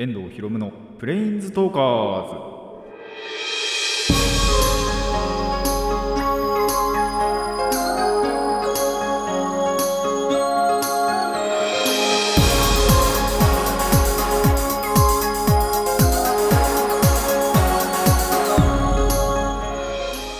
遠藤博夢のプレインズトーカーズ。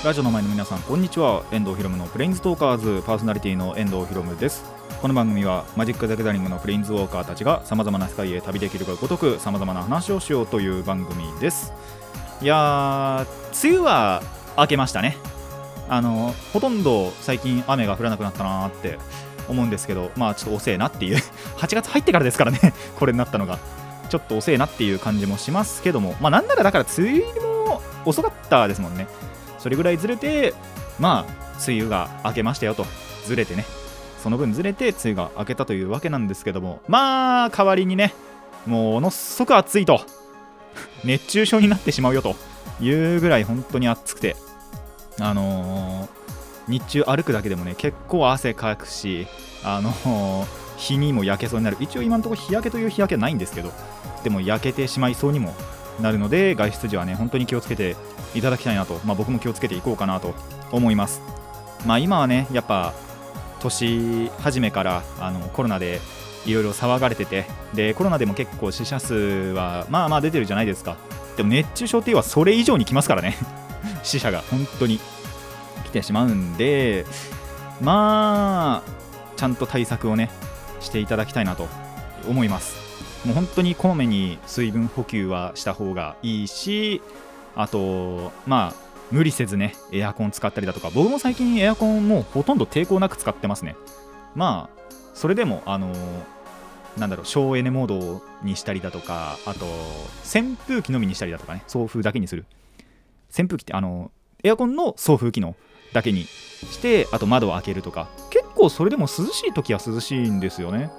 ラジオの前の皆さんこんにちは。遠藤博夢のプレインズトーカーズ。パーソナリティの遠藤博夢です。この番組はマジック・ザ・ギャザリングのプレインズウォーカーたちがさまざまな世界へ旅できるがごとくさまざまな話をしようという番組です。いやー梅雨は明けましたね。あのほとんど最近雨が降らなくなったなーって思うんですけどまあちょっと遅えなっていう。8月入ってからですからねこれになったのが。ちょっと遅えなっていう感じもしますけども。まあなんならだから梅雨入りも遅かったですもんね。それぐらいずれてまあ梅雨が明けましたよと。ずれてね。その分ずれて梅雨が明けたというわけなんですけどもまあ代わりにねものすごく暑いと 熱中症になってしまうよというぐらい本当に暑くてあのー日中歩くだけでもね結構汗かくしあのー日にも焼けそうになる。一応今のところ日焼けという日焼けはないんですけどでも焼けてしまいそうにもなるので外出時はね本当に気をつけていただきたいなと、まあ、僕も気をつけていこうかなと思います。まあ今はねやっぱ年初めからあのコロナでいろいろ騒がれててでコロナでも結構死者数はまあまあ出てるじゃないですか。でも熱中症っていうのはそれ以上に来ますからね。死者が本当に。来てしまうんでまあちゃんと対策をねしていただきたいなと思います。もう本当にこまめに水分補給はした方がいいしあとまあ無理せずねエアコン使ったりだとか僕も最近エアコンもうほとんど抵抗なく使ってますね。まあそれでもあのなんだろう省エネモードにしたりだとかあと扇風機のみにしたりだとかね送風だけにする。扇風機ってあのエアコンの送風機能だけにしてあと窓を開けるとか。結構それでも涼しい時は涼しいんですよね。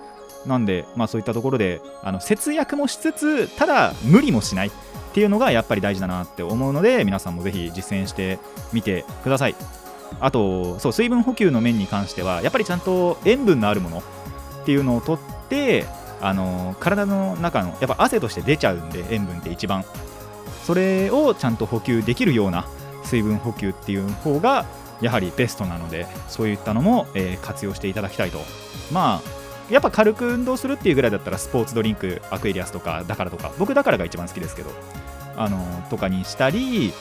なんで、まあ、そういったところであの節約もしつつただ無理もしない。っていうのがやっぱり大事だなって思うので皆さんもぜひ実践してみてください。あとそう水分補給の面に関してはやっぱりちゃんと塩分のあるものっていうのをとってあの体の中のやっぱ汗として出ちゃうんで塩分って一番。それをちゃんと補給できるような水分補給っていう方がやはりベストなのでそういったのも、えー活用していただきたいと。まあやっぱ軽く運動するっていうぐらいだったらスポーツドリンクアクエリアスとかだからとか僕だからが一番好きですけどあのとかにしたり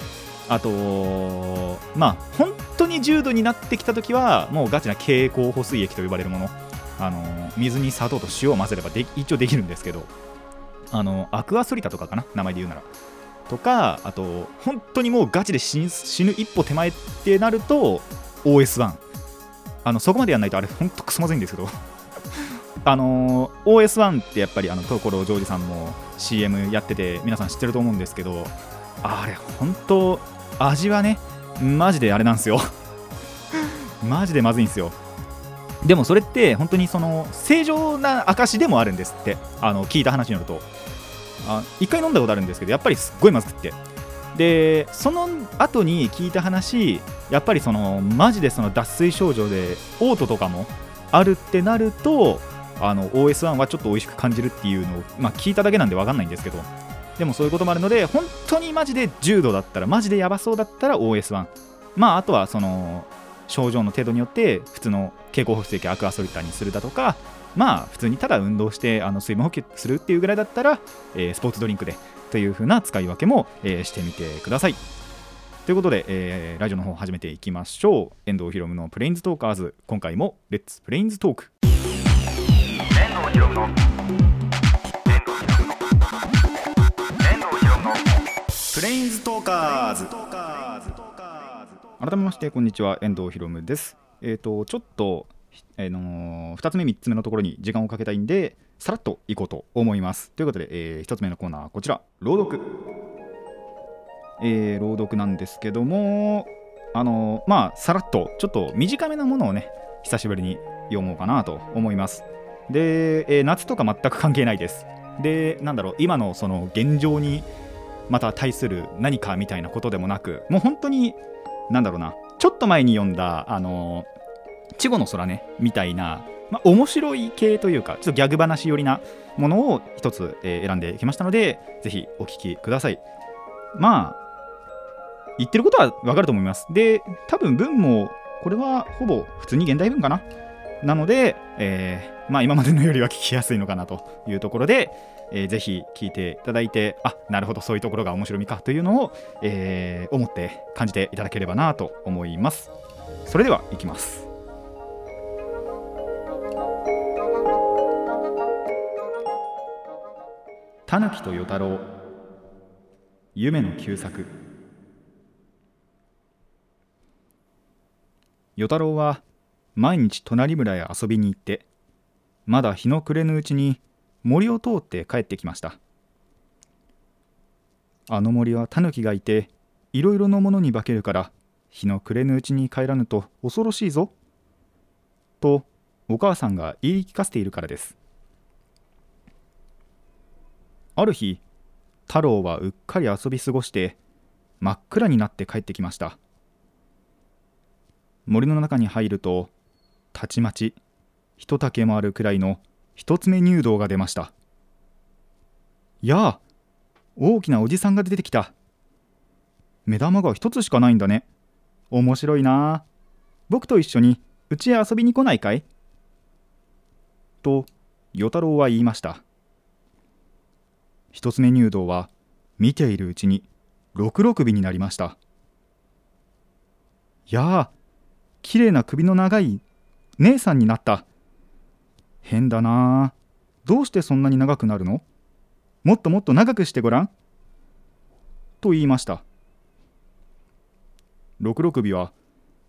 あとまあ本当に重度になってきた時はもうガチな経口補水液と呼ばれるもの。あの水に砂糖と塩を混ぜればで一応できるんですけどあのアクアソリタとかかな名前で言うなら。とかあと本当にもうガチで死ぬ一歩手前ってなると OS1 あのそこまでやらないとあれ本当クソまずいんですけど。あの OS1 ってやっぱりあの所ジョージさんも CM やってて皆さん知ってると思うんですけどあれ本当味はねマジであれなんですよ。マジでまずいんですよ。でもそれって本当にその正常な証でもあるんですって。あの聞いた話によると。あ一回飲んだことあるんですけどやっぱりすっごいまずくって。でその後に聞いた話やっぱりそのマジでその脱水症状で嘔吐とかもあるってなるとあの OS1 はちょっと美味しく感じるっていうのを、まあ、聞いただけなんで分かんないんですけどでもそういうこともあるので本当にマジで重度だったらマジでやばそうだったら OS1 まああとはその症状の程度によって普通の経口補水液アクアソリッターにするだとかまあ普通にただ運動してあの水分補給するっていうぐらいだったら、えースポーツドリンクでという風な使い分けも、えーしてみてください。ということで、えーラジオの方始めていきましょう。遠藤ひろむのプレインズトーカーズ。今回もレッツプレインズトーク。藤ひろむの遠藤ひろむの遠藤ひろむのプレインズトーカーズ。改めましてこんにちは。遠藤ひろむです。えっ、とちょっと、えーの2つ目3つ目のところに時間をかけたいんでさらっといこうと思います。ということで、え1つ目のコーナーこちら。朗読。えー朗読なんですけどもあのまあさらっとちょっと短めなものをね久しぶりに読もうかなと思います。で、えー夏とか全く関係ないです。でなんだろう今のその現状にまた対する何かみたいなことでもなくもう本当になんだろうなちょっと前に読んだあの「稚語の空ね」みたいなまあ、面白い系というかちょっとギャグ話寄りなものを一つ、えー選んできましたのでぜひお聞きください。まあ言ってることはわかると思います。で多分文もこれはほぼ普通に現代文かな。なので、えーまあ、今までのよりは聞きやすいのかなというところで、えーぜひ聞いていただいてあなるほどそういうところが面白みかというのを、えー思って感じていただければなと思います。それではいきます。タヌキと与太郎夢の旧作。与太郎は毎日隣村へ遊びに行ってまだ日の暮れぬうちに森を通って帰ってきました。あの森はタヌキがいていろいろなものに化けるから日の暮れぬうちに帰らぬと恐ろしいぞとお母さんが言い聞かせているからです。ある日太郎はうっかり遊び過ごして真っ暗になって帰ってきました。森の中に入るとたちまち一丈もあるくらいの一つ目入道が出ました。やあ大きなおじさんが出てきた。目玉が一つしかないんだね。面白いなあ。僕と一緒にうちへ遊びに来ないかい？と与太郎は言いました。一つ目入道は見ているうちに六六尾になりました。やあきれいな首の長い姉さんになった。変だな。どうしてそんなに長くなるの？もっともっと長くしてごらん。と言いました。六六尾は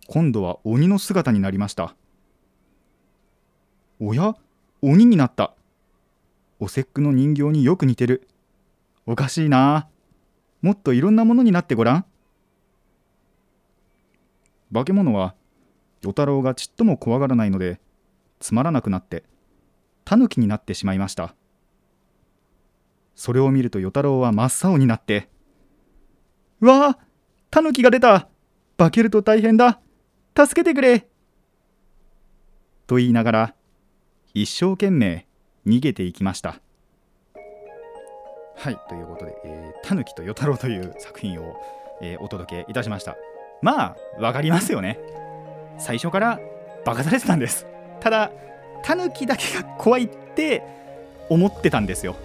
今度は鬼の姿になりました。おや？鬼になった。お節句の人形によく似てる。おかしいな。もっといろんなものになってごらん。化け物は与太郎がちっとも怖がらないのでつまらなくなってタヌキになってしまいました。それを見ると与太郎は真っ青になって「うわあタヌキが出た。化けると大変だ。助けてくれ!」と言いながら一生懸命逃げていきました。はいということで「えータヌキと与太郎」という作品を、えーお届けいたしました。まあわかりますよね。最初からバカされてたんです。ただタヌキだけが怖いって思ってたんですよ。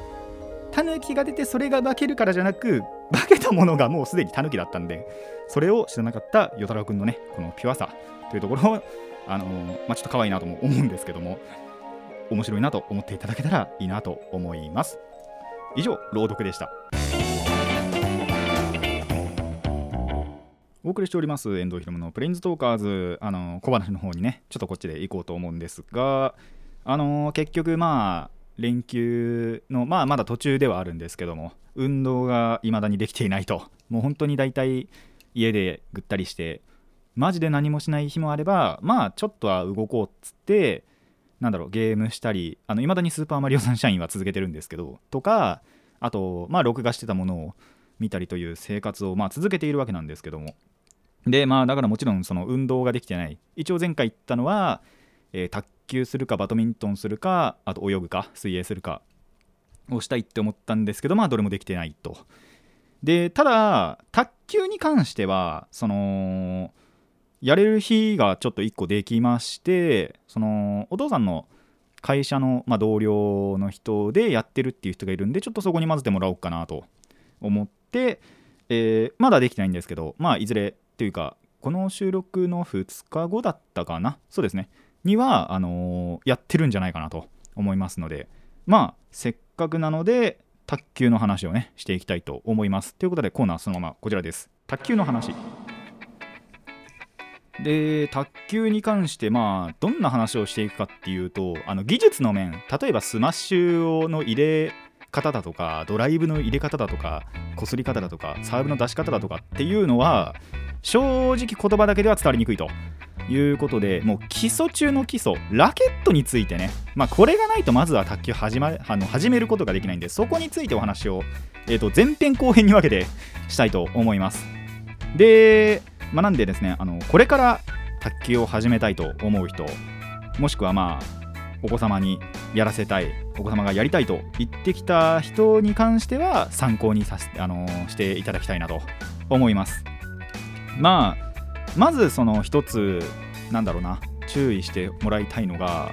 タヌキが出てそれが化けるからじゃなく化けたものがもうすでにタヌキだったんでそれを知らなかった与太郎くんのねこのピュアさというところをあのーまあ、ちょっと可愛いなとも思うんですけども面白いなと思っていただけたらいいなと思います。以上朗読でした。お送りしております遠藤ひろむのプレインズトーカーズ。あの小話の方にねちょっとこっちで行こうと思うんですがあの結局まあ連休のまあまだ途中ではあるんですけども運動が未だにできていないと。もう本当に大体家でぐったりしてマジで何もしない日もあればまあちょっとは動こうっつってなんだろうゲームしたりあの未だにスーパーマリオサンシャインは続けてるんですけどとかあとまあ録画してたものを見たりという生活をまあ続けているわけなんですけども。でまあだからもちろんその運動ができてない。一応前回言ったのは、えー卓球するかバドミントンするかあと泳ぐか水泳するかをしたいって思ったんですけどまあどれもできてないと。でただ卓球に関してはそのやれる日がちょっと1個できましてそのお父さんの会社の、まあ、同僚の人でやってるっていう人がいるんでちょっとそこに混ぜてもらおうかなと思って、えーまだできてないんですけどまあいずれっていうかこの収録の2日後だったかな？そうですね。にはあのーやってるんじゃないかなと思いますので。まあせっかくなので卓球の話をねしていきたいと思います。ということでコーナーそのままこちらです。卓球の話。で卓球に関してまあどんな話をしていくかっていうとあの技術の面。例えばスマッシュの入れ方だとかドライブの入れ方だとかこすり方だとかサーブの出し方だとかっていうのは正直言葉だけでは伝わりにくいということでもう基礎中の基礎ラケットについてね。まあこれがないとまずは卓球始,、ま、あの始めることができないんでそこについてお話を、えー、と前編後編に分けてしたいと思います。で、まあ、なんでですねあのこれから卓球を始めたいと思う人もしくはまあお子様にやらせたいお子様がやりたいと言ってきた人に関しては参考にさせあのしていただきたいなと思います。まあまずその一つなんだろうな注意してもらいたいのが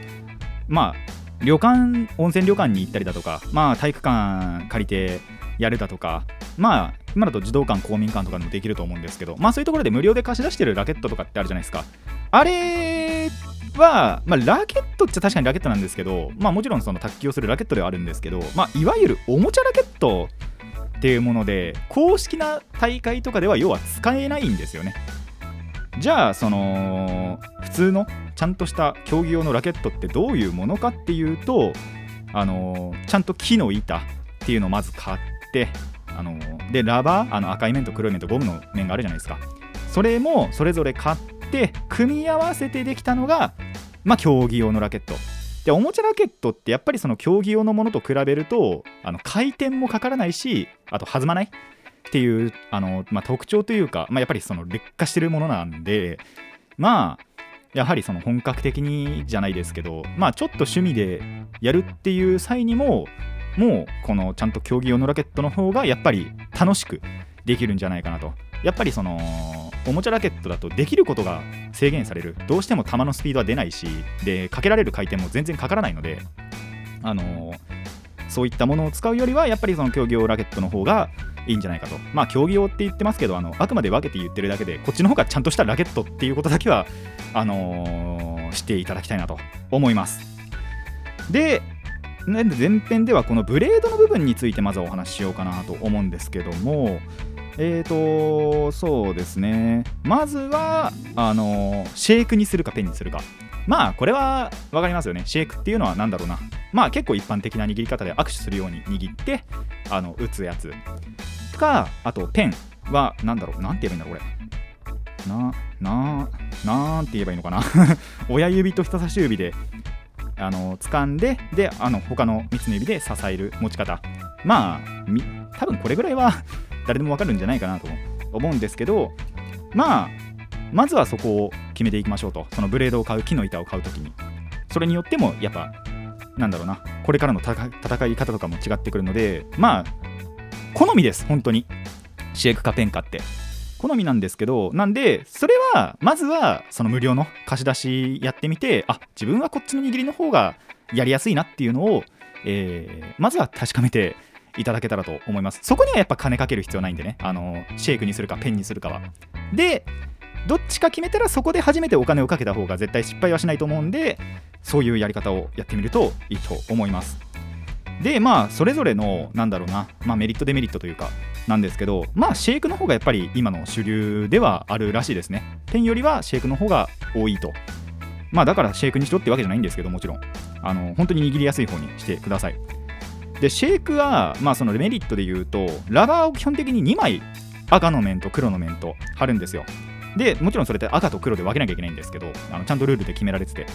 まあ旅館温泉旅館に行ったりだとかまあ体育館借りてやるだとかまあ今だと児童館公民館とかでもできると思うんですけどまあそういうところで無料で貸し出してるラケットとかってあるじゃないですか。あれは、まあ、ラケットって確かにラケットなんですけど、まあ、もちろんその卓球をするラケットではあるんですけど、まあ、いわゆるおもちゃラケットっていうもので公式な大会とかでは要は使えないんですよね。じゃあその普通のちゃんとした競技用のラケットってどういうものかっていうとあのちゃんと木の板っていうのをまず買ってあのでラバーあの赤い面と黒い面とゴムの面があるじゃないですか。それもそれぞれ買って組み合わせてできたのがまあ競技用のラケット。でおもちゃラケットってやっぱりその競技用のものと比べるとあの回転もかからないしあと弾まない？っていうあの、まあ、特徴というか、まあ、やっぱりその劣化してるものなんでまあやはりその本格的にじゃないですけどまあちょっと趣味でやるっていう際にももうこのちゃんと競技用のラケットの方がやっぱり楽しくできるんじゃないかなと。やっぱりそのおもちゃラケットだとできることが制限される。どうしても球のスピードは出ないしでかけられる回転も全然かからないのであのそういったものを使うよりはやっぱりその競技用ラケットの方がいいんじゃないかと。まあ競技用って言ってますけどあのあくまで分けて言ってるだけでこっちの方がちゃんとしたラケットっていうことだけはあのー、していただきたいなと思います。で前編ではこのブレードの部分についてまずお話ししようかなと思うんですけどもえーと、そうですね。まずは、あの、シェイクにするかペンにするか。まあ、これは分かりますよね。シェイクっていうのは何だろうな。まあ、結構一般的な握り方で握手するように握って、あの、打つやつ。とか、あと、ペンは何だろう。なんて言えばいいんだろう、これ。な、な、なんて言えばいいのかな。親指と人差し指で、あの、掴んで、で、あの、他の3つの指で支える持ち方。まあ、多分これぐらいは誰でもわかるんじゃないかなと思う。んですけどまあまずはそこを決めていきましょうと。そのブレードを買う木の板を買うときに。それによってもやっぱなんだろうな。これからの戦い方とかも違ってくるのでまあ好みです本当に。シェイクかペンかって。好みなんですけどなんでそれはまずはその無料の貸し出しやってみてあ自分はこっちの握りの方がやりやすいなっていうのを、えー、まずは確かめていただけたらと思います。そこにはやっぱ金かける必要ないんでね。あのシェイクにするかペンにするかは。でどっちか決めたらそこで初めてお金をかけた方が絶対失敗はしないと思うんでそういうやり方をやってみるといいと思います。でまあそれぞれのなんだろうな、まあ、メリットデメリットというかなんですけどまあシェイクの方がやっぱり今の主流ではあるらしいですね。ペンよりはシェイクの方が多いと。まあだからシェイクにしろってわけじゃないんですけどもちろん。あの本当に握りやすい方にしてください。でシェイクは、まあ、そのメリットで言うとラバーを基本的に2枚赤の面と黒の面と貼るんですよ。でもちろんそれって赤と黒で分けなきゃいけないんですけどあのちゃんとルールで決められてて。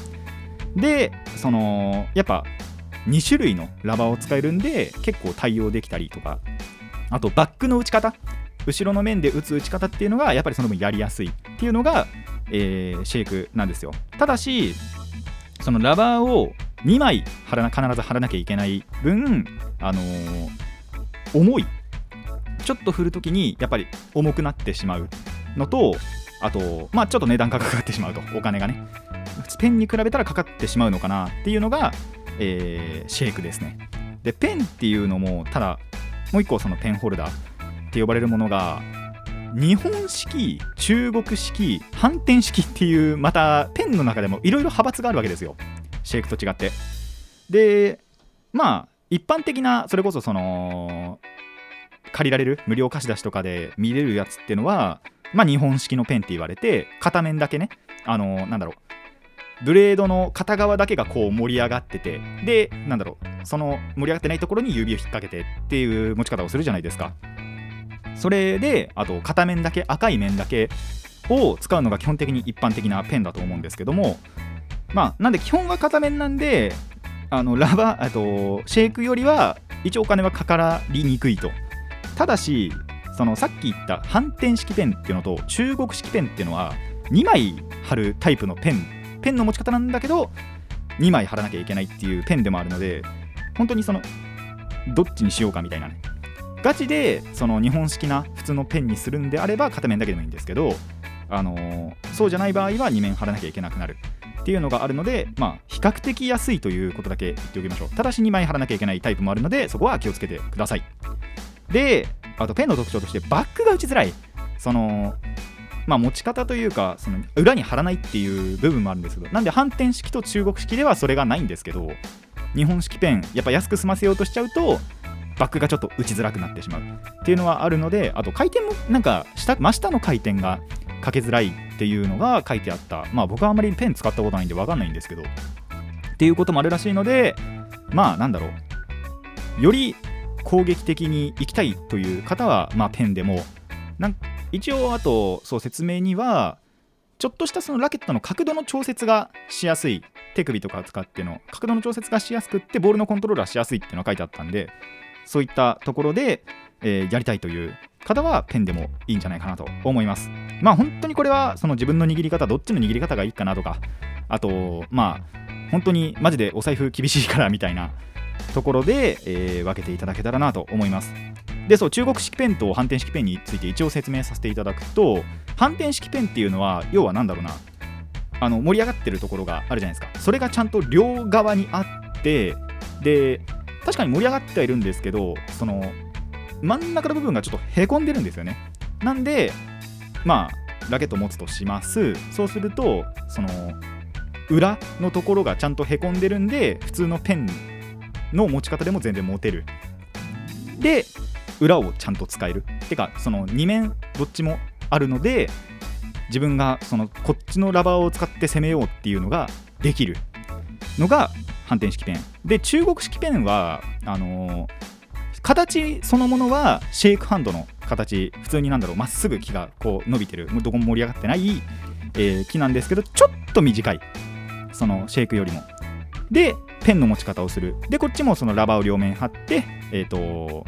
でそのやっぱ2種類のラバーを使えるんで結構対応できたりとか。あとバックの打ち方。後ろの面で打つ打ち方っていうのがやっぱりその分やりやすい。っていうのが、えー、シェイクなんですよ。ただしそのラバーを2枚貼らな必ず貼らなきゃいけない分、あのー、重い。ちょっと振るときにやっぱり重くなってしまうのとあとまあちょっと値段がかかってしまうとお金がね。ペンに比べたらかかってしまうのかなっていうのが、えー、シェイクですね。でペンっていうのもただもう一個そのペンホルダーって呼ばれるものが日本式中国式反転式っていうまたペンの中でもいろいろ派閥があるわけですよ。シェイクと違って。でまあ一般的なそれこそその借りられる無料貸し出しとかで見れるやつっていうのはまあ日本式のペンって言われて片面だけね。あのなんだろう。ブレードの片側だけがこう盛り上がってて。でなんだろう。その盛り上がってないところに指を引っ掛けてっていう持ち方をするじゃないですか。それであと片面だけ赤い面だけを使うのが基本的に一般的なペンだと思うんですけどもまあ、なんで基本は片面なんで、あのラバー、とシェイクよりは一応お金はかからりにくいと。ただし、そのさっき言った反転式ペンっていうのと中国式ペンっていうのは2枚貼るタイプのペン、ペンの持ち方なんだけど、2枚貼らなきゃいけないっていうペンでもあるので本当にそのどっちにしようかみたいなね。ガチでその日本式な普通のペンにするんであれば片面だけでもいいんですけど、あのーそうじゃない場合は2面貼らなきゃいけなくなる。っていうのがあるので、まあ、比較的安いということだけ言っておきましょう。ただし2枚貼らなきゃいけないタイプもあるのでそこは気をつけてください。であとペンの特徴としてバックが打ちづらい。そのまあ持ち方というかその裏に貼らないっていう部分もあるんですけどなんで反転式と中国式ではそれがないんですけど日本式ペンやっぱ安く済ませようとしちゃうとバックがちょっと打ちづらくなってしまうっていうのはあるのであと回転もなんか下真下の回転がかけづらいっていうのが書いてあった。まあ僕はあんまりペン使ったことないんで分かんないんですけど。っていうこともあるらしいのでまあなんだろう。より攻撃的にいきたいという方は、まあ、ペンでも。なん一応あとそう説明にはちょっとしたそのラケットの角度の調節がしやすい手首とか使っての角度の調節がしやすくってボールのコントロールはしやすいっていうのが書いてあったんでそういったところで、えーやりたいという方はペンでもいいんじゃないかなと思います。まあ本当にこれはその自分の握り方どっちの握り方がいいかなとか。あとまあ本当にマジでお財布厳しいからみたいなところで、えー分けていただけたらなと思います。でそう中国式ペンと反転式ペンについて一応説明させていただくと反転式ペンっていうのは要は何だろうな。あの盛り上がってるところがあるじゃないですか。それがちゃんと両側にあってで確かに盛り上がってはいるんですけどその真ん中の部分がちょっとへこんでるんですよね。なんでまあラケットを持つとします。そうするとその裏のところがちゃんとへこんでるんで普通のペンの持ち方でも全然持てる。で裏をちゃんと使える。てかその2面どっちもあるので自分がそのこっちのラバーを使って攻めようっていうのができるのが反転式ペン。で中国式ペンはあのー形そのものはシェイクハンドの形普通になんだろうまっすぐ木がこう伸びてるどこも盛り上がってない、えー木なんですけどちょっと短い。そのシェイクよりも。でペンの持ち方をする。でこっちもそのラバーを両面貼ってえっ、と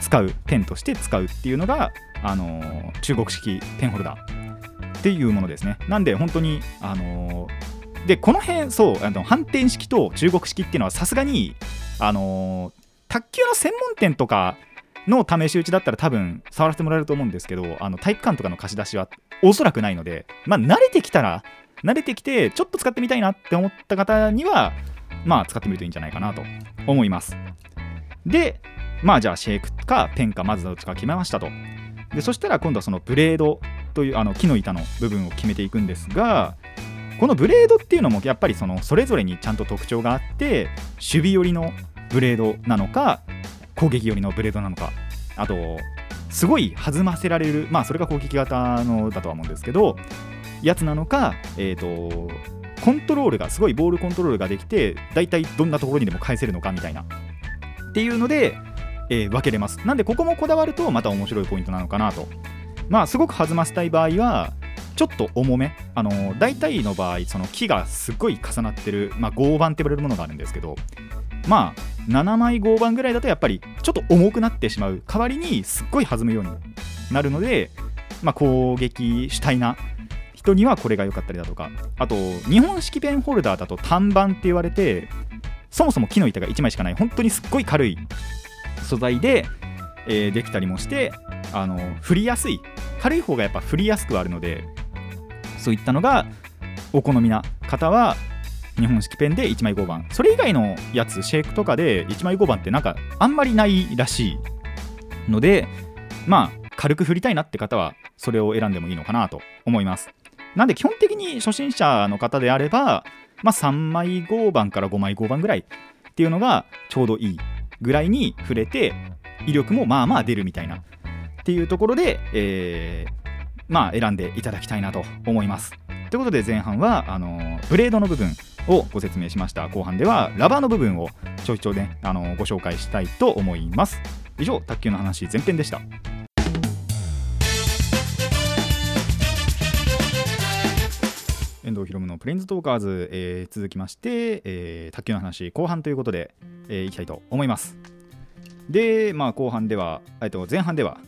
使うペンとして使うっていうのが、あのー中国式ペンホルダーっていうものですね。なんで本当にあのーでこの辺そうあの反転式と中国式っていうのはさすがにあのー卓球の専門店とかの試し打ちだったら多分触らせてもらえると思うんですけどあの体育館とかの貸し出しはおそらくないのでまあ慣れてきたら慣れてきてちょっと使ってみたいなって思った方にはまあ使ってみるといいんじゃないかなと思います。でまあじゃあシェイクかペンかまずどっちか決めましたと。でそしたら今度はそのブレードというあの木の板の部分を決めていくんですがこのブレードっていうのもやっぱりそのそれぞれにちゃんと特徴があって守備寄りのブレードなのか攻撃寄りのブレードなのかあとすごい弾ませられるまあそれが攻撃型のだとは思うんですけどやつなのかえっ、とコントロールがすごいボールコントロールができて大体どんなところにでも返せるのかみたいなっていうので、えー分けれます。なんでここもこだわるとまた面白いポイントなのかなと。まあすごく弾ませたい場合はちょっと重め。あの大体の場合その木がすごい重なってる、まあ、合板って呼ばれるものがあるんですけどまあ7枚合板ぐらいだとやっぱりちょっと重くなってしまう。代わりにすっごい弾むようになるので、まあ、攻撃主体な人にはこれが良かったりだとか。あと日本式ペンホルダーだと単板って言われてそもそも木の板が1枚しかない。本当にすっごい軽い素材で、えーできたりもしてあの振りやすい。軽い方がやっぱ振りやすくはあるのでそういったのがお好みな方は日本式ペンで1枚5番。それ以外のやつシェイクとかで1枚5番ってなんかあんまりないらしいのでまあ軽く振りたいなって方はそれを選んでもいいのかなと思います。なんで基本的に初心者の方であれば、まあ、3枚5番から5枚5番ぐらいっていうのがちょうどいいぐらいに触れて威力もまあまあ出るみたいなっていうところで、えーまあ選んでいただきたいなと思います。ということで前半はあのブレードの部分をご説明しました後半ではラバーの部分をちょいちょいね、あのご紹介したいと思います。以上卓球の話前編でした。遠藤ひろむのプレインズトーカーズ、えー続きまして、えー卓球の話後半ということで、えーいきたいと思います。で、まあ、後半では、えっと前半では、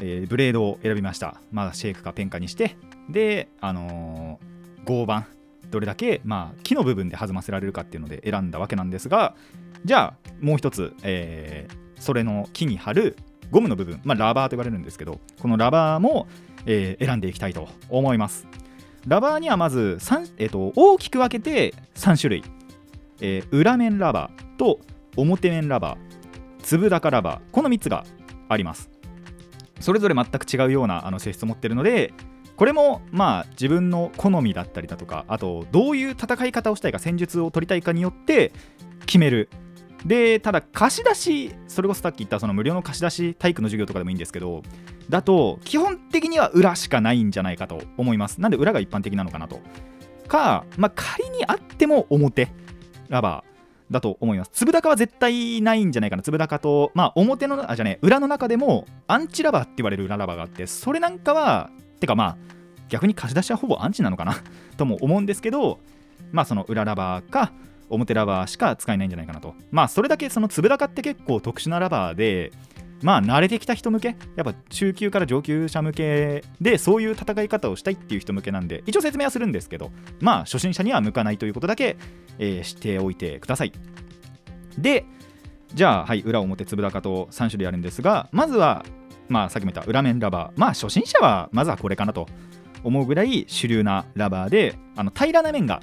えーブレードを選びました。まあ、シェイクかペンかにして、で、あのー合板。どれだけ、まあ、木の部分で弾ませられるかっていうので選んだわけなんですがじゃあもう一つ、えーそれの木に貼るゴムの部分、まあ、ラバーと言われるんですけどこのラバーも、えー選んでいきたいと思います。ラバーにはまずえー大きく分けて3種類、えー裏面ラバーと表面ラバー。粒高ラバー。この3つがあります。それぞれ全く違うようなあの性質を持ってるのでこれもまあ自分の好みだったりだとかあとどういう戦い方をしたいか戦術を取りたいかによって決める。でただ貸し出しそれこそさっき言ったその無料の貸し出し体育の授業とかでもいいんですけどだと基本的には裏しかないんじゃないかと思います。なんで裏が一般的なのかなと。か、まあ、仮にあっても表ラバー。だと思います。粒高は絶対ないんじゃないかな。粒高とまあ表のあじゃね裏の中でもアンチラバーって言われる裏ラバーがあってそれなんかはてかまあ逆に貸し出しはほぼアンチなのかな？とも思うんですけどまあその裏ラバーか表ラバーしか使えないんじゃないかなと。まあそれだけその粒高って結構特殊なラバーでまあ慣れてきた人向け？やっぱ中級から上級者向けでそういう戦い方をしたいっていう人向けなんで一応説明はするんですけどまあ初心者には向かないということだけ、えーしておいてください。でじゃあはい裏表粒高と3種類あるんですがまずはまあさっきも言った裏面ラバー。まあ初心者はまずはこれかなと思うぐらい主流なラバーであの平らな面が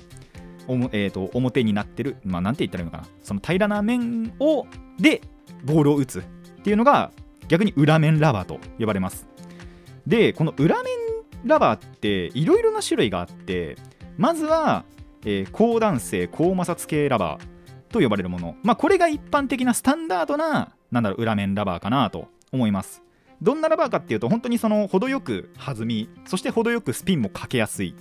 えー、と表になってる、まあ、なんて言ったらいいのかな。その平らな面をでボールを打つ。っていうのが逆に裏面ラバーと呼ばれます。でこの裏面ラバーっていろいろな種類があってまずは、えー高弾性高摩擦系ラバーと呼ばれるもの。まあこれが一般的なスタンダードななんだろう裏面ラバーかなと思います。どんなラバーかっていうと本当にその程よく弾みそして程よくスピンもかけやすい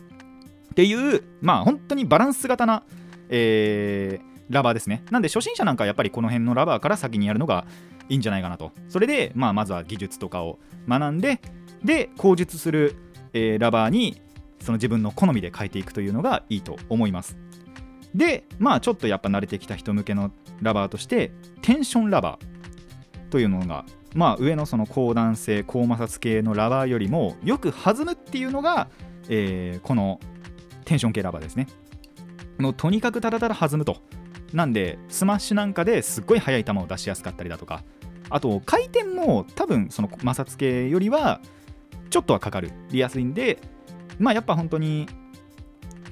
っていうまあ本当にバランス型な、えーラバーですね。なんで初心者なんかやっぱりこの辺のラバーから先にやるのがいいんじゃないかなと。それで、まあ、まずは技術とかを学んでで口述する、えーラバーにその自分の好みで変えていくというのがいいと思います。でまあちょっとやっぱ慣れてきた人向けのラバーとしてテンションラバーというのがまあ上のその高弾性高摩擦系のラバーよりもよく弾むっていうのが、えーこのテンション系ラバーですね。もうとにかくただただ弾むと。なんでスマッシュなんかですっごい速い球を出しやすかったりだとかあと回転も多分その摩擦系よりはちょっとはかかる。りやすいんでまあやっぱ本当に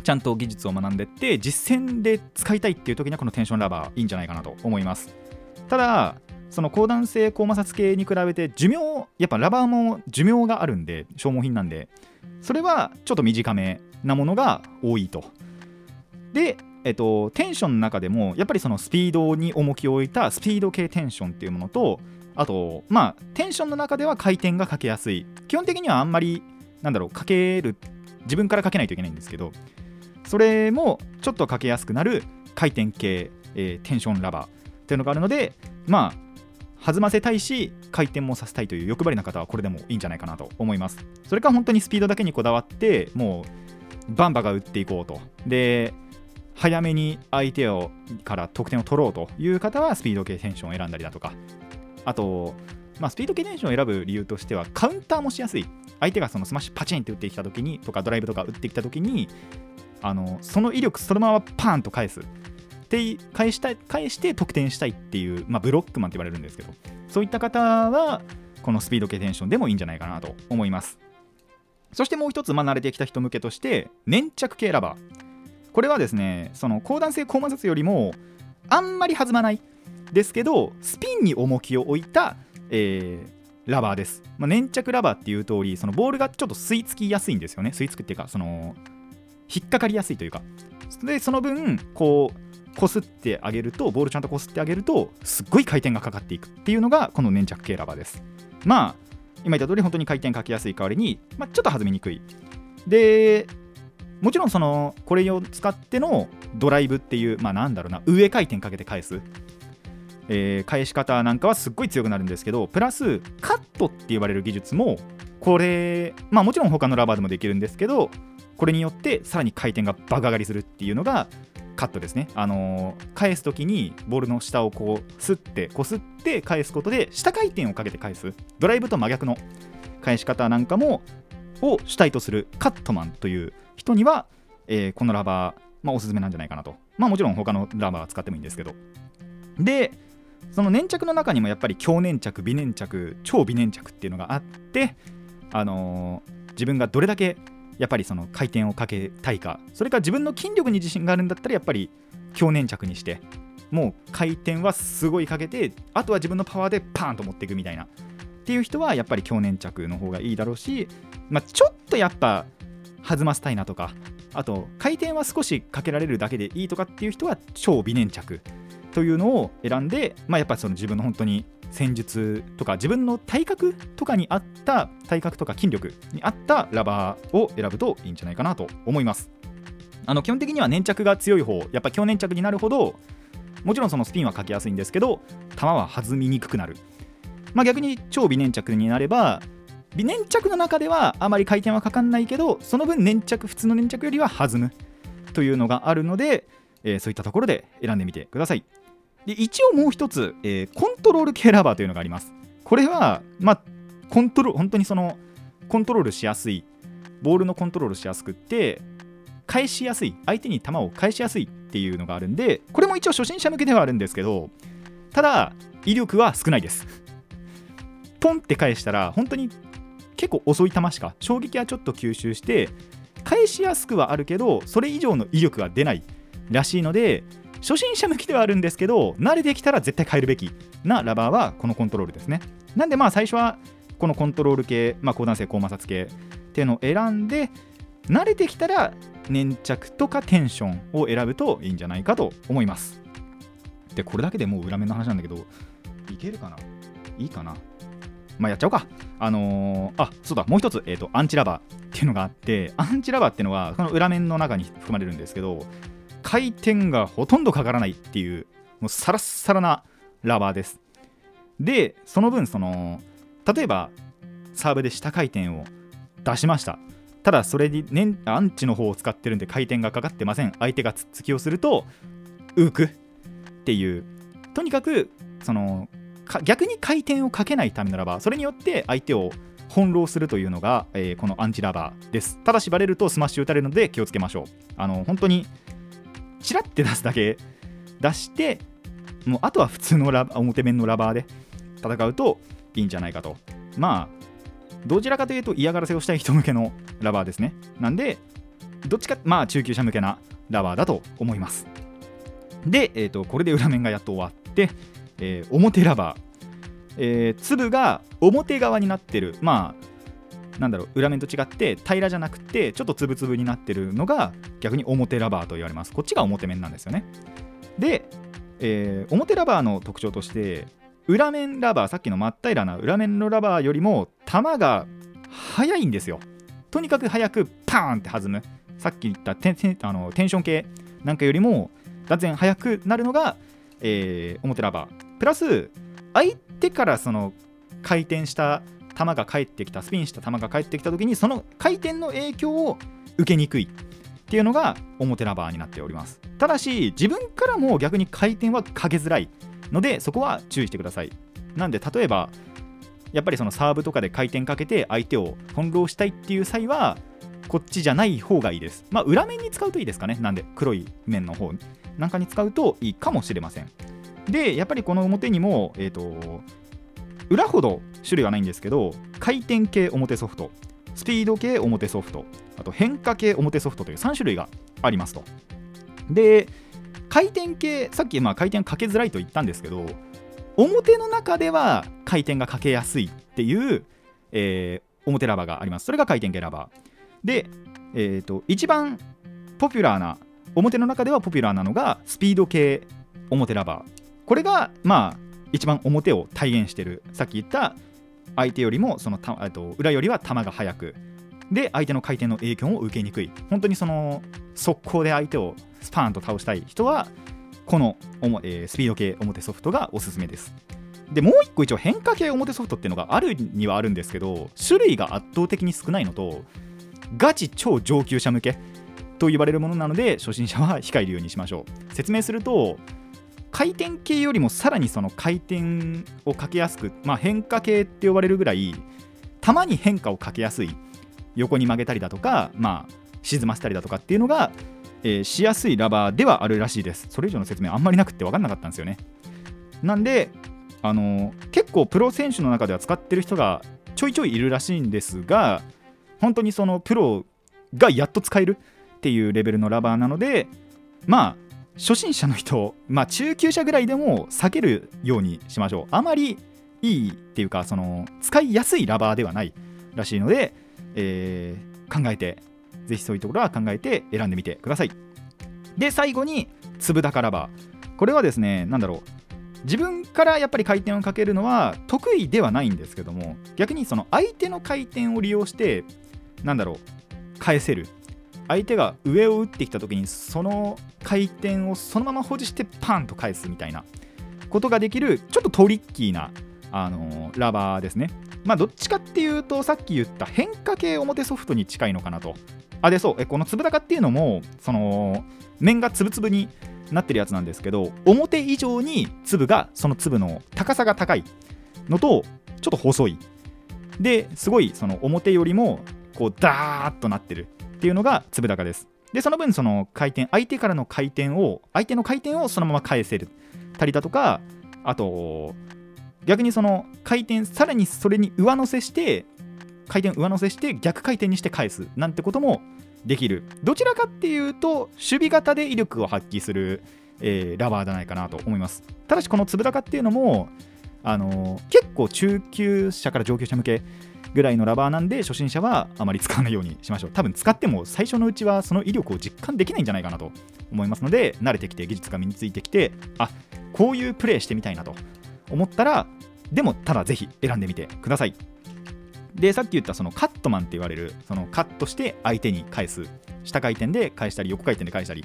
ちゃんと技術を学んでって実戦で使いたいっていう時にはこのテンションラバーいいんじゃないかなと思います。ただその高弾性高摩擦系に比べて寿命やっぱラバーも寿命があるんで消耗品なんでそれはちょっと短めなものが多いと。で、えっと、テンションの中でもやっぱりそのスピードに重きを置いたスピード系テンションっていうものとあとまあテンションの中では回転がかけやすい。基本的にはあんまりなんだろうかける自分からかけないといけないんですけどそれもちょっとかけやすくなる回転系、えーテンションラバーっていうのがあるのでまあ弾ませたいし回転もさせたいという欲張りな方はこれでもいいんじゃないかなと思います。それか本当にスピードだけにこだわってもうバンバが打っていこうと。で早めに相手をから得点を取ろうという方はスピード系テンションを選んだりだとか。あと、まあ、スピード系テンションを選ぶ理由としてはカウンターもしやすい。相手がそのスマッシュパチンって打ってきた時にとかドライブとか打ってきた時にあのその威力そのままパーンと返す。って返した返して得点したいっていう、まあ、ブロックマンって言われるんですけど。そういった方はこのスピード系テンションでもいいんじゃないかなと思います。そしてもう一つ、まあ、慣れてきた人向けとして粘着系ラバー。これはですねその高弾性高摩擦よりもあんまり弾まないですけどスピンに重きを置いた、えーラバーです、まあ、粘着ラバーっていう通りそのボールがちょっと吸い付きやすいんですよね。吸い付くっていうかその引っかかりやすいというか。でその分こうこすってあげるとボールちゃんとこすってあげるとすっごい回転がかかっていくっていうのがこの粘着系ラバーです。まあ今言った通り本当に回転かけやすい代わりに、まあ、ちょっと弾みにくい。でもちろんそのこれを使ってのドライブっていうまあなんだろうな上回転かけて返す、えー返し方なんかはすっごい強くなるんですけどプラスカットって言われる技術もこれまあもちろん他のラバーでもできるんですけどこれによってさらに回転が爆上がりするっていうのがカットですね、あのー返す時にボールの下をこうすってこすって返すことで下回転をかけて返す。ドライブと真逆の返し方なんかもを主体とするカットマンという人にはえーこのラバー、まあ、おすすめなんじゃないかなと。まあもちろん他のラバー使ってもいいんですけど。でその粘着の中にもやっぱり強粘着微粘着超微粘着っていうのがあってあのー自分がどれだけやっぱりその回転をかけたいか。それか自分の筋力に自信があるんだったらやっぱり強粘着にしてもう回転はすごいかけてあとは自分のパワーでパーンと持っていくみたいな。っていう人はやっぱり強粘着の方がいいだろうし、まあ、ちょっとやっぱ弾ませたいなとかあと回転は少しかけられるだけでいいとかっていう人は超微粘着というのを選んで、まあ、やっぱその自分の本当に戦術とか自分の体格とかに合った体格とか筋力に合ったラバーを選ぶといいんじゃないかなと思います。あの基本的には粘着が強い方やっぱ強粘着になるほどもちろんそのスピンはかけやすいんですけど球は弾みにくくなる。まあ逆に超微粘着になれば微粘着の中ではあまり回転はかかんないけどその分粘着普通の粘着よりは弾むというのがあるので、えーそういったところで選んでみてください。で一応もう一つ、えーコントロール系ラバーというのがあります。これはまあコントロール本当にそのコントロールしやすいボールのコントロールしやすくって返しやすい相手に球を返しやすいっていうのがあるんでこれも一応初心者向けではあるんですけどただ威力は少ないです。ポンって返したら本当に結構遅い球しか衝撃はちょっと吸収して返しやすくはあるけどそれ以上の威力が出ないらしいので初心者向きではあるんですけど慣れてきたら絶対変えるべきなラバーはこのコントロールですね。なんでまあ最初はこのコントロール系、まあ、高弾性高摩擦系っていうのを選んで慣れてきたら粘着とかテンションを選ぶといいんじゃないかと思います。でこれだけでもう裏面の話なんだけどいけるかな？いいかな？まあやっちゃおうか。あのーあそうだもう一つ、えー、とアンチラバーっていうのがあってアンチラバーっていうのはこの裏面の中に含まれるんですけど回転がほとんどかからないっていうもうサラッサラなラバーです。でその分その例えばサーブで下回転を出しました。ただそれに、ね、アンチの方を使ってるんで回転がかかってません。相手がつっつきをすると浮くっていう。とにかくその逆に回転をかけないためのラバーそれによって相手を翻弄するというのが、えーこのアンチラバーです。ただしバレるとスマッシュ打たれるので気をつけましょう。あの本当にチラッて出すだけ出してもうあとは普通のラ表面のラバーで戦うといいんじゃないかと。まあどちらかというと嫌がらせをしたい人向けのラバーですね。なんでどっちかまあ中級者向けなラバーだと思います。で、えー、とこれで裏面がやっと終わって、えー表ラバー、えー粒が表側になってる。まあなんだろう裏面と違って平らじゃなくてちょっとつぶつぶになってるのが逆に表ラバーと言われます。こっちが表面なんですよね。で、えー表ラバーの特徴として裏面ラバーさっきの真っ平らな裏面のラバーよりも球が速いんですよ。とにかく速くパーンって弾む。さっき言ったテンテンあのテンション系なんかよりも断然速くなるのが、えー表ラバー。プラス相手からその回転した球が返ってきたスピンした球が返ってきた時にその回転の影響を受けにくいっていうのが表ラバーになっております。ただし自分からも逆に回転はかけづらいのでそこは注意してください。なんで例えばやっぱりそのサーブとかで回転かけて相手を翻弄したいっていう際はこっちじゃない方がいいです。まあ裏面に使うといいですかね。なんで黒い面の方。なんかに使うといいかもしれません。でやっぱりこの表にもえっ、と裏ほど種類はないんですけど回転系表ソフトスピード系表ソフトあと変化系表ソフトという3種類がありますと。で回転系さっきまあ回転かけづらいと言ったんですけど表の中では回転がかけやすいっていう、えー表ラバーがあります。それが回転系ラバー。で、えー、と一番ポピュラーな表の中ではポピュラーなのがスピード系表ラバー。これがまあ一番表を体現してる。さっき言った相手よりもそのたえっと裏よりは球が速く。で相手の回転の影響を受けにくい。本当にその速攻で相手をスパーンと倒したい人はこのおも、えースピード系表ソフトがおすすめです。でもう一個一応変化系表ソフトっていうのがあるにはあるんですけど種類が圧倒的に少ないのとガチ超上級者向けと言われるものなので初心者は控えるようにしましょう。説明すると回転系よりもさらにその回転をかけやすく、まあ、変化系って呼ばれるぐらい球に変化をかけやすい。横に曲げたりだとか、まあ、沈ませたりだとかっていうのが、えーしやすいラバーではあるらしいです。それ以上の説明あんまりなくて分かんなかったんですよね。なんであのー結構プロ選手の中では使ってる人がちょいちょいいるらしいんですが本当にそのプロがやっと使えるっていうレベルのラバーなのでまあ初心者の人、まあ、中級者ぐらいでも避けるようにしましょう。あまりいいっていうかその使いやすいラバーではないらしいので、えー考えてぜひそういうところは考えて選んでみてください。で最後に粒高ラバー。これはですね何だろう。自分からやっぱり回転をかけるのは得意ではないんですけども逆にその相手の回転を利用してなんだろう返せる。相手が上を打ってきた時にその回転をそのまま保持してパンと返すみたいなことができるちょっとトリッキーな、あのーラバーですね。まあどっちかっていうとさっき言った変化系表ソフトに近いのかなと。あでそうえこの粒高っていうのもその面がつぶつぶになってるやつなんですけど表以上に粒がその粒の高さが高いのとちょっと細い。ですごいその表よりもこうダーッとなってる。っていうのが粒高です。でその分その回転相手からの回転を相手の回転をそのまま返せる。たりだとかあと逆にその回転さらにそれに上乗せして回転上乗せして逆回転にして返すなんてこともできる。どちらかっていうと守備型で威力を発揮する、えーラバーじゃないかなと思います。ただしこの粒高っていうのもあのー結構中級者から上級者向けぐらいのラバーなんで初心者はあまり使わないようにしましょう。多分使っても最初のうちはその威力を実感できないんじゃないかなと思いますので慣れてきて技術が身についてきてあこういうプレーしてみたいなと思ったらでもただぜひ選んでみてください。でさっき言ったそのカットマンって言われるそのカットして相手に返す。下回転で返したり横回転で返したり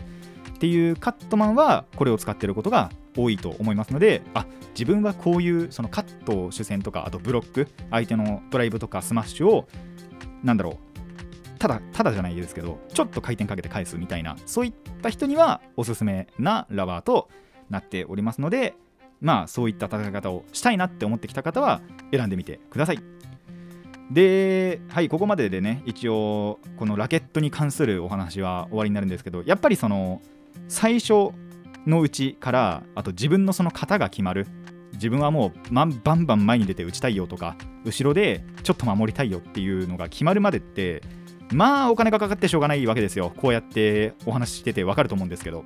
っていうカットマンはこれを使ってることが多いと思いますのであ自分はこういうそのカット主戦とかあとブロック相手のドライブとかスマッシュをなんだろうただただじゃないですけどちょっと回転かけて返すみたいなそういった人にはおすすめなラバーとなっておりますのでまあそういった戦い方をしたいなって思ってきた方は選んでみてください。ではいここまででね一応このラケットに関するお話は終わりになるんですけどやっぱりその最初のうちからあと自分のその型が決まる。自分はもうバンバン前に出て打ちたいよとか後ろでちょっと守りたいよっていうのが決まるまでってまあお金がかかってしょうがないわけですよ。こうやってお話ししててわかると思うんですけど。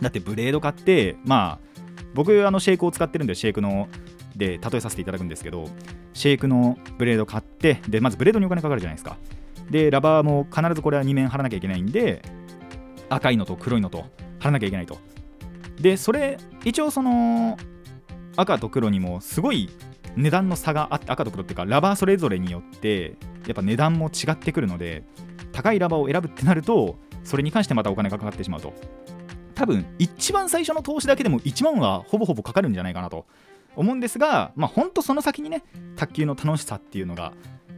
だってブレード買ってまあ僕あのシェイクを使ってるんでシェイクので例えさせていただくんですけどシェイクのブレード買ってでまずブレードにお金かかるじゃないですか。でラバーも必ずこれは2面貼らなきゃいけないんで赤いのと黒いのと貼らなきゃいけないと。でそれ一応その赤と黒にもすごい値段の差があって赤と黒っていうかラバーそれぞれによってやっぱ値段も違ってくるので高いラバーを選ぶってなるとそれに関してまたお金がかかってしまうと。多分一番最初の投資だけでも1万はほぼほぼかかるんじゃないかなと思うんですがまあほんとその先にね卓球の楽しさっていうのが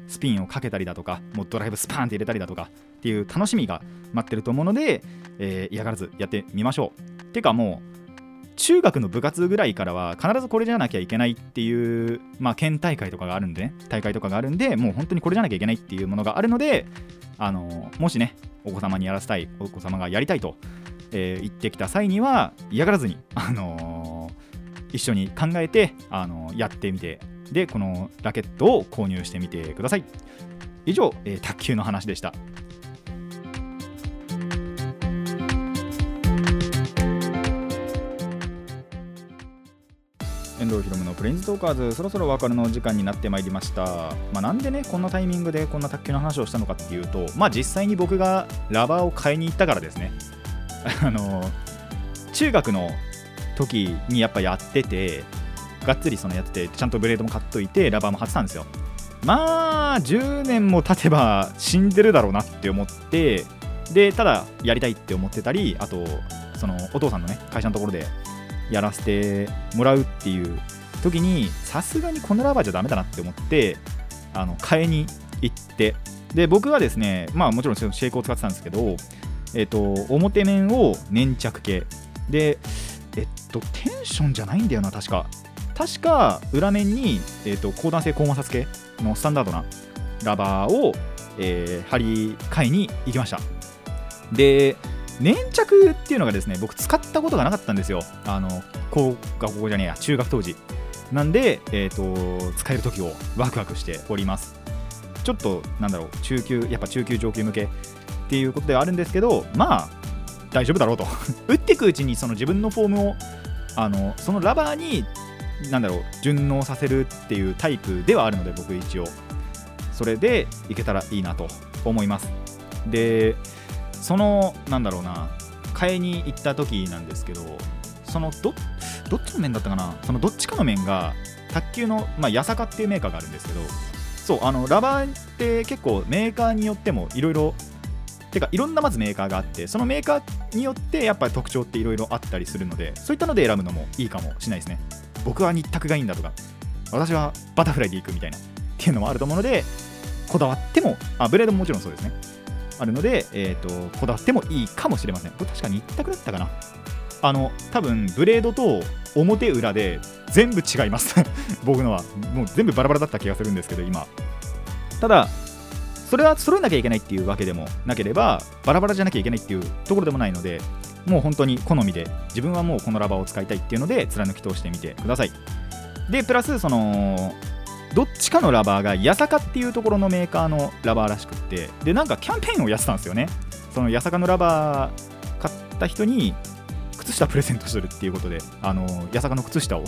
スピンをかけたりだとかもうドライブスパーンって入れたりだとかっていう楽しみが待ってると思うので、えー嫌がらずやってみましょう。てかもう中学の部活ぐらいからは必ずこれじゃなきゃいけないっていう、まあ、県大会とかがあるんでね大会とかがあるんでもう本当にこれじゃなきゃいけないっていうものがあるのであのもしねお子様にやらせたいお子様がやりたいと、えー言ってきた際には嫌がらずに、あのー一緒に考えて、あのやってみてでこのラケットを購入してみてください。以上、え卓球の話でした。遠藤ひろむのプレインズトーカーズ。そろそろお別れの時間になってまいりました、まあ、なんでねこんなタイミングでこんな卓球の話をしたのかっていうとまあ実際に僕がラバーを買いに行ったからですね。あの中学の時にやっぱやっててがっつりそのやっててちゃんとブレードも買っといてラバーも貼ってたんですよ。まあ10年も経てば死んでるだろうなって思ってでただやりたいって思ってたりあとそのお父さんのね会社のところでやらせてもらうっていう時にさすがにこのラバーじゃダメだなって思ってあの買いに行って。で僕はですねまあもちろんシェイクを使ってたんですけどえっ、と表面を粘着系。でえっとテンションじゃないんだよな確か。確か裏面に、えっと高弾性高摩擦系のスタンダードなラバーを、えー貼り替えに行きました。で粘着っていうのがですね僕使ったことがなかったんですよ。あの高学校じゃねえや中学当時。なんで、えーと、使える時をワクワクしております。ちょっとなんだろう中級やっぱ中級上級向けっていうことではあるんですけどまあ大丈夫だろうと。打っていくうちにその自分のフォームをあのそのラバーになんだろう順応させるっていうタイプではあるので僕一応。それでいけたらいいなと思います。でそのなんだろうな買いに行った時なんですけどそのどどっちの面だったかなそのどっちかの面が卓球の、まあ、八坂っていうメーカーがあるんですけどそうあのラバーって結構メーカーによってもいろいろてかいろんなまずメーカーがあってそのメーカーによってやっぱり特徴っていろいろあったりするのでそういったので選ぶのもいいかもしれないですね。僕は日卓がいいんだとか私はバタフライでいくみたいなっていうのもあると思うのでこだわってもあブレードももちろんそうですね。あるので、えーと、こだわってもいいかもしれません。これ確かに一択だったかな。あの多分ブレードと表裏で全部違います。僕のは。もう全部バラバラだった気がするんですけど今。ただそれは揃えなきゃいけないっていうわけでもなければバラバラじゃなきゃいけないっていうところでもないのでもう本当に好みで自分はもうこのラバーを使いたいっていうので貫き通してみてください。でプラスそのどっちかのラバーが八坂っていうところのメーカーのラバーらしくってでなんかキャンペーンをやってたんですよね。その八坂のラバー買った人に靴下プレゼントするっていうことであの八坂の靴下を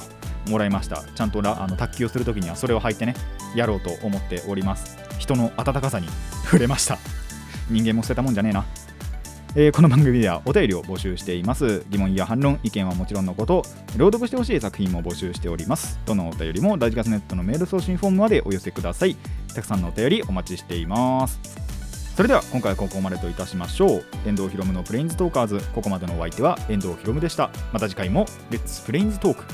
もらいました。ちゃんとあの卓球をするときにはそれを履いてねやろうと思っております。人の温かさに触れました。人間も捨てたもんじゃねえな。えー、この番組ではお便りを募集しています。疑問や反論意見はもちろんのこと朗読してほしい作品も募集しております。どのお便りもラジカスネットのメール送信フォームまでお寄せください。たくさんのお便りお待ちしています。それでは今回はここまでといたしましょう。遠藤ひろむのプレインズトーカーズ。ここまでのお相手は遠藤ひろむでした。また次回もレッツプレインズトーク